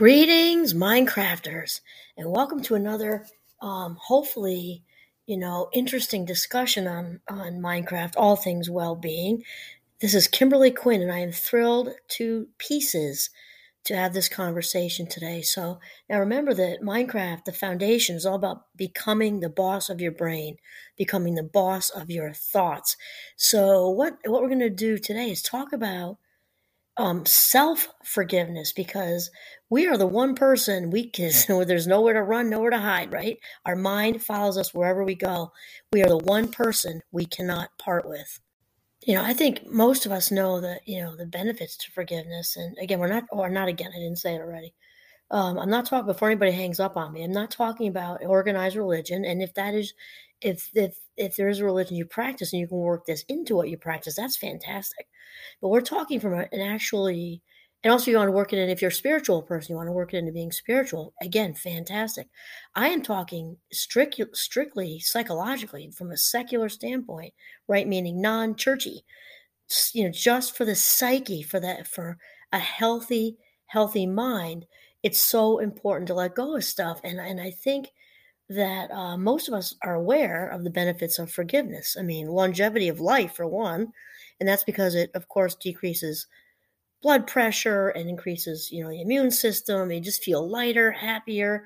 Greetings, Mindcrafters, and welcome to another, um, hopefully, you know, interesting discussion on on Mindcraft, all things well-being. This is Kimberly Quinn, and I am thrilled to pieces to have this conversation today. So now remember that Mindcraft, the foundation, is all about becoming the boss of your brain, becoming the boss of your thoughts. So what what we're going to do today is talk about um, self forgiveness because we are the one person we can, there's nowhere to run, nowhere to hide, right? Our mind follows us wherever we go. We are the one person we cannot part with. You know, I think most of us know that, you know, the benefits to forgiveness. And again, we're not, or not again, I didn't say it already. Um, I'm not talking before anybody hangs up on me. I'm not talking about organized religion. And if that is, if if if there is a religion you practice and you can work this into what you practice, that's fantastic. But we're talking from an actually, and also you want to work it in. If you're a spiritual person, you want to work it into being spiritual. Again, fantastic. I am talking strict, strictly psychologically from a secular standpoint, right? Meaning non-churchy. You know, just for the psyche, for that, for a healthy, healthy mind. It's so important to let go of stuff, and and I think that uh, most of us are aware of the benefits of forgiveness. I mean, longevity of life, for one, and that's because it, of course, decreases blood pressure and increases, you know, the immune system. You just feel lighter, happier.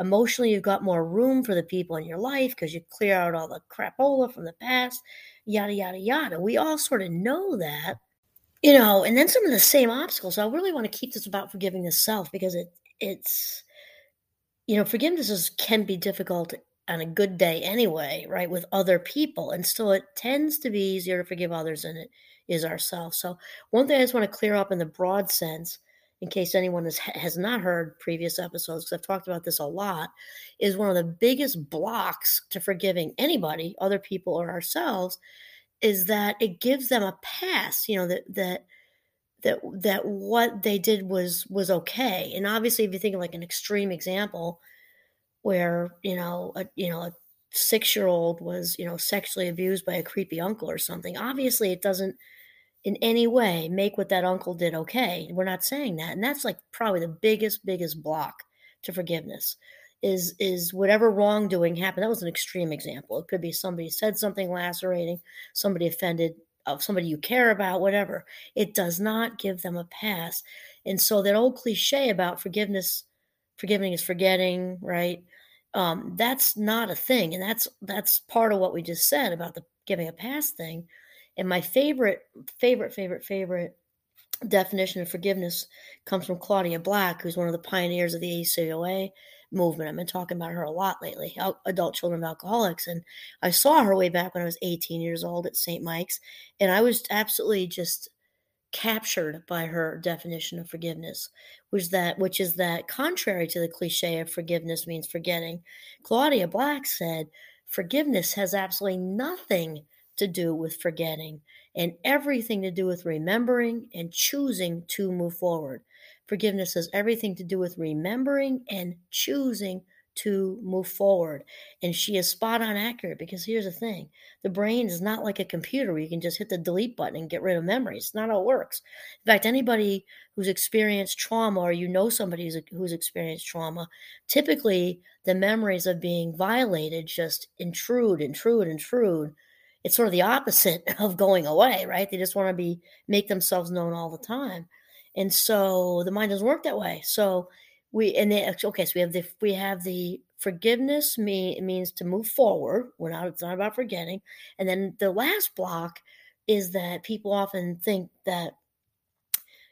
Emotionally, you've got more room for the people in your life because you clear out all the crapola from the past, yada, yada, yada. We all sort of know that, you know, and then some of the same obstacles. I really want to keep this about forgiving the self because it, it's, you know, forgiveness is, can be difficult on a good day anyway, right, with other people. And still, it tends to be easier to forgive others than it is ourselves. So, one thing I just want to clear up in the broad sense, in case anyone has, has not heard previous episodes, because I've talked about this a lot, is one of the biggest blocks to forgiving anybody, other people or ourselves, is that it gives them a pass, you know, that, that, that that what they did was was okay. And obviously, if you think of like an extreme example, where you know a you know a six year old was you know sexually abused by a creepy uncle or something, obviously it doesn't in any way make what that uncle did okay. We're not saying that, and that's like probably the biggest biggest block to forgiveness is is whatever wrongdoing happened. That was an extreme example. It could be somebody said something lacerating, somebody offended of somebody you care about, whatever. It does not give them a pass. And so that old cliche about forgiveness, forgiving is forgetting, right? Um, that's not a thing. And that's that's part of what we just said about the giving a pass thing. And my favorite, favorite, favorite, favorite definition of forgiveness comes from Claudia Black, who's one of the pioneers of the ACOA movement. I've been talking about her a lot lately, adult children of alcoholics. And I saw her way back when I was 18 years old at St. Mike's. And I was absolutely just captured by her definition of forgiveness, which that which is that contrary to the cliche of forgiveness means forgetting. Claudia Black said, forgiveness has absolutely nothing to do with forgetting and everything to do with remembering and choosing to move forward. Forgiveness has everything to do with remembering and choosing to move forward. And she is spot on accurate because here's the thing the brain is not like a computer where you can just hit the delete button and get rid of memories. It's not how it works. In fact, anybody who's experienced trauma or you know somebody who's, who's experienced trauma, typically the memories of being violated just intrude, intrude, intrude. It's sort of the opposite of going away, right? They just want to be make themselves known all the time. And so the mind doesn't work that way. So we and they okay, so we have the we have the forgiveness mean means to move forward. We're not it's not about forgetting. And then the last block is that people often think that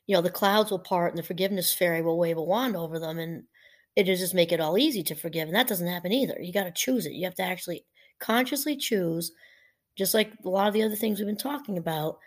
you know the clouds will part and the forgiveness fairy will wave a wand over them and it'll just make it all easy to forgive. And that doesn't happen either. You got to choose it. You have to actually consciously choose, just like a lot of the other things we've been talking about,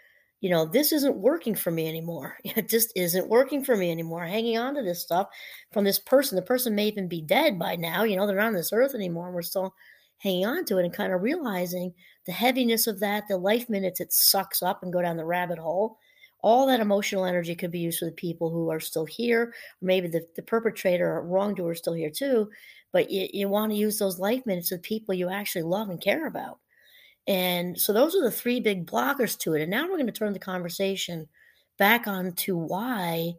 you know, this isn't working for me anymore. It just isn't working for me anymore. Hanging on to this stuff from this person. The person may even be dead by now. You know, they're not on this earth anymore. We're still hanging on to it and kind of realizing the heaviness of that, the life minutes it sucks up and go down the rabbit hole. All that emotional energy could be used for the people who are still here, maybe the, the perpetrator or wrongdoer is still here too. But you, you want to use those life minutes with people you actually love and care about. And so those are the three big blockers to it. And now we're going to turn the conversation back on to why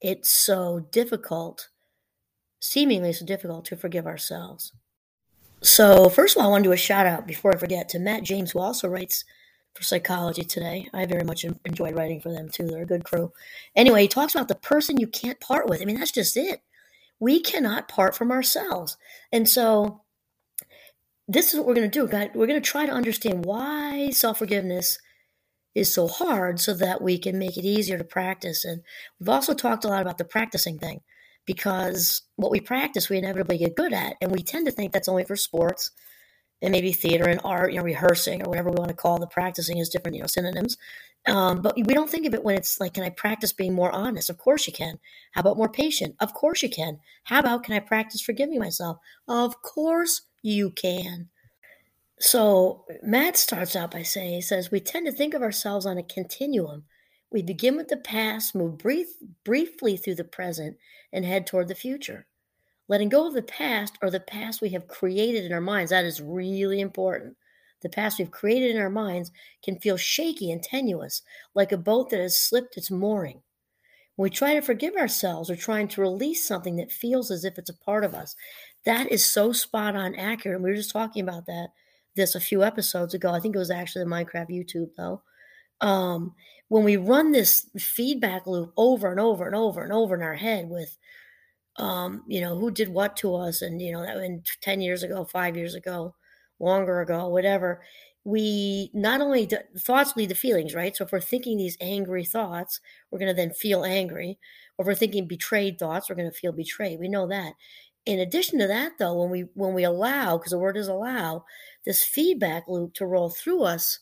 it's so difficult seemingly so difficult to forgive ourselves. So, first of all, I want to do a shout out before I forget to Matt James, who also writes for Psychology Today. I very much enjoyed writing for them too. They're a good crew. Anyway, he talks about the person you can't part with. I mean, that's just it. We cannot part from ourselves. And so, this is what we're going to do. We're going to try to understand why self forgiveness is so hard so that we can make it easier to practice. And we've also talked a lot about the practicing thing because what we practice, we inevitably get good at. And we tend to think that's only for sports and maybe theater and art, you know, rehearsing or whatever we want to call the practicing is different, you know, synonyms. Um, but we don't think of it when it's like, can I practice being more honest? Of course you can. How about more patient? Of course you can. How about can I practice forgiving myself? Of course you can. So Matt starts out by saying, he says, we tend to think of ourselves on a continuum. We begin with the past, move brief, briefly through the present, and head toward the future. Letting go of the past or the past we have created in our minds, that is really important. The past we've created in our minds can feel shaky and tenuous, like a boat that has slipped its mooring. When we try to forgive ourselves, we're trying to release something that feels as if it's a part of us. That is so spot on accurate. And we were just talking about that this a few episodes ago. I think it was actually the Mindcraft YouTube though. Um, when we run this feedback loop over and over and over and over in our head with, um, you know, who did what to us, and you know that in ten years ago, five years ago, longer ago, whatever. We not only do, thoughts lead to feelings, right? So if we're thinking these angry thoughts, we're going to then feel angry. Or if we're thinking betrayed thoughts, we're going to feel betrayed. We know that. In addition to that, though, when we when we allow, because the word is allow, this feedback loop to roll through us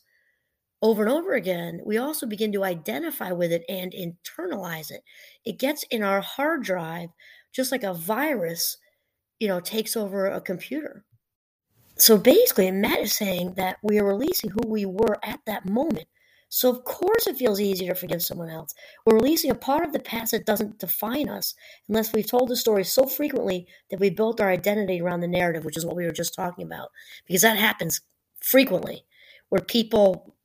over and over again, we also begin to identify with it and internalize it. It gets in our hard drive just like a virus, you know, takes over a computer. So basically, Matt is saying that we are releasing who we were at that moment so, of course, it feels easier to forgive someone else. We're releasing a part of the past that doesn't define us unless we've told the story so frequently that we built our identity around the narrative, which is what we were just talking about. Because that happens frequently where people,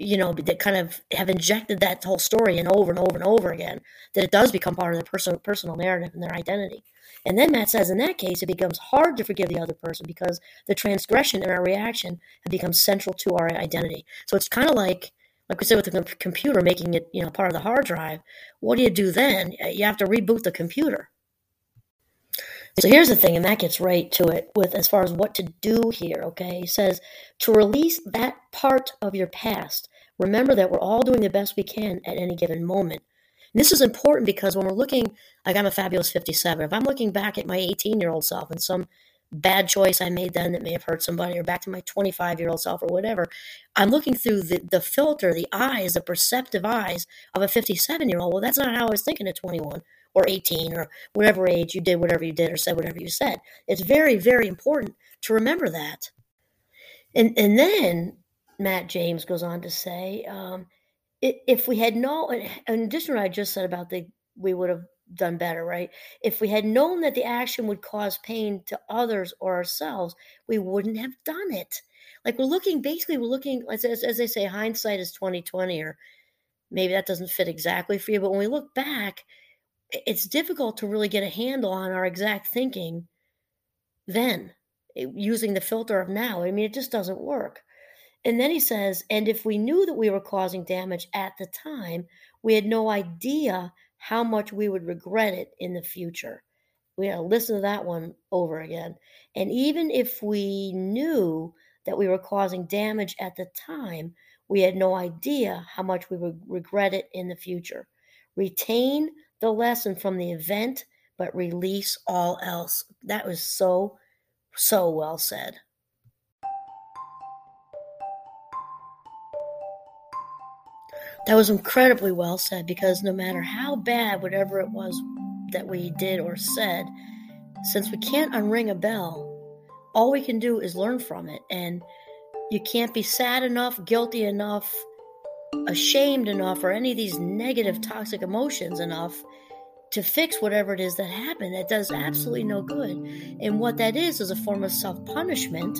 you know, that kind of have injected that whole story in over and over and over again, that it does become part of their personal, personal narrative and their identity. And then Matt says in that case, it becomes hard to forgive the other person because the transgression and our reaction have become central to our identity. So it's kind of like like we said with the computer making it you know part of the hard drive what do you do then? You have to reboot the computer. So here's the thing and that gets right to it with as far as what to do here okay? He says to release that part of your past remember that we're all doing the best we can at any given moment. And this is important because when we're looking like i'm a fabulous 57 if i'm looking back at my 18 year old self and some bad choice I made then that may have hurt somebody, or back to my 25 year old self, or whatever. I'm looking through the, the filter, the eyes, the perceptive eyes of a 57 year old. Well, that's not how I was thinking at 21 or 18 or whatever age you did whatever you did or said whatever you said. It's very, very important to remember that. And, and then Matt James goes on to say, um, if we had no, in addition to what I just said about the, we would have done better, right? If we had known that the action would cause pain to others or ourselves, we wouldn't have done it. Like we're looking, basically, we're looking as, as, as they say, hindsight is twenty twenty, or maybe that doesn't fit exactly for you. But when we look back, it's difficult to really get a handle on our exact thinking then, using the filter of now. I mean, it just doesn't work. And then he says, and if we knew that we were causing damage at the time, we had no idea how much we would regret it in the future. We got to listen to that one over again. And even if we knew that we were causing damage at the time, we had no idea how much we would regret it in the future. Retain the lesson from the event, but release all else. That was so, so well said. That was incredibly well said because no matter how bad whatever it was that we did or said, since we can't unring a bell, all we can do is learn from it. And you can't be sad enough, guilty enough, ashamed enough, or any of these negative, toxic emotions enough to fix whatever it is that happened. That does absolutely no good. And what that is is a form of self punishment,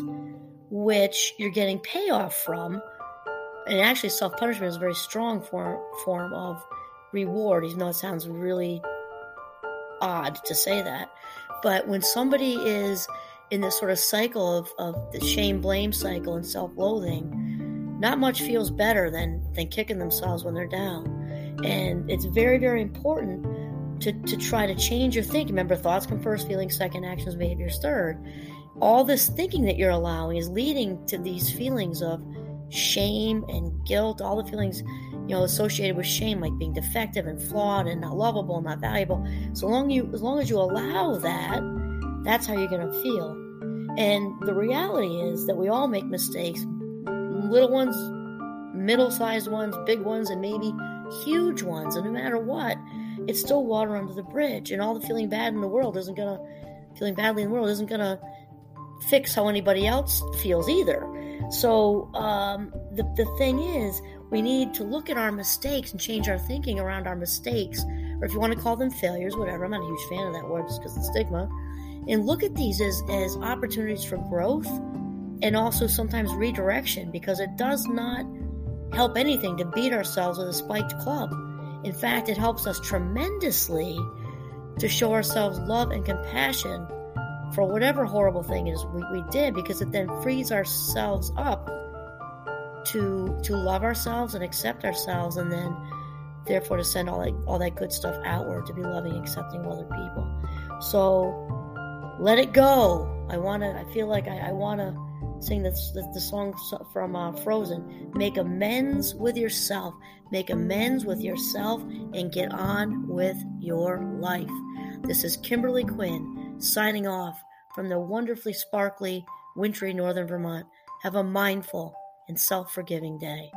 which you're getting payoff from and actually self punishment is a very strong form form of reward, even though it sounds really odd to say that. But when somebody is in this sort of cycle of, of the shame blame cycle and self loathing, not much feels better than, than kicking themselves when they're down. And it's very, very important to, to try to change your thinking. Remember, thoughts come first, feelings second, actions, behaviors third. All this thinking that you're allowing is leading to these feelings of shame and guilt, all the feelings you know, associated with shame, like being defective and flawed and not lovable, and not valuable. So long you, as long as you allow that, that's how you're going to feel. And the reality is that we all make mistakes, little ones, middle-sized ones, big ones, and maybe huge ones. And no matter what, it's still water under the bridge. And all the feeling bad in the world isn't to, feeling badly in the world isn't going to fix how anybody else feels either. So um, the the thing is, we need to look at our mistakes and change our thinking around our mistakes, or if you want to call them failures, whatever. I'm not a huge fan of that word just because of the stigma. And look at these as, as opportunities for growth and also sometimes redirection because it does not help anything to beat ourselves with a spiked club. In fact, it helps us tremendously to show ourselves love and compassion for whatever horrible thing is we, we did because it then frees ourselves up to to love ourselves and accept ourselves and then therefore to send all that all that good stuff outward to be loving accepting of other people. So let it go. I want to i feel like i, I want to sing this, the, the song from uh, frozen. Make amends with yourself. Make amends with yourself and get on with your life. This is kimberly quinn signing off from the wonderfully sparkly wintry northern vermont have a mindful and self forgiving day.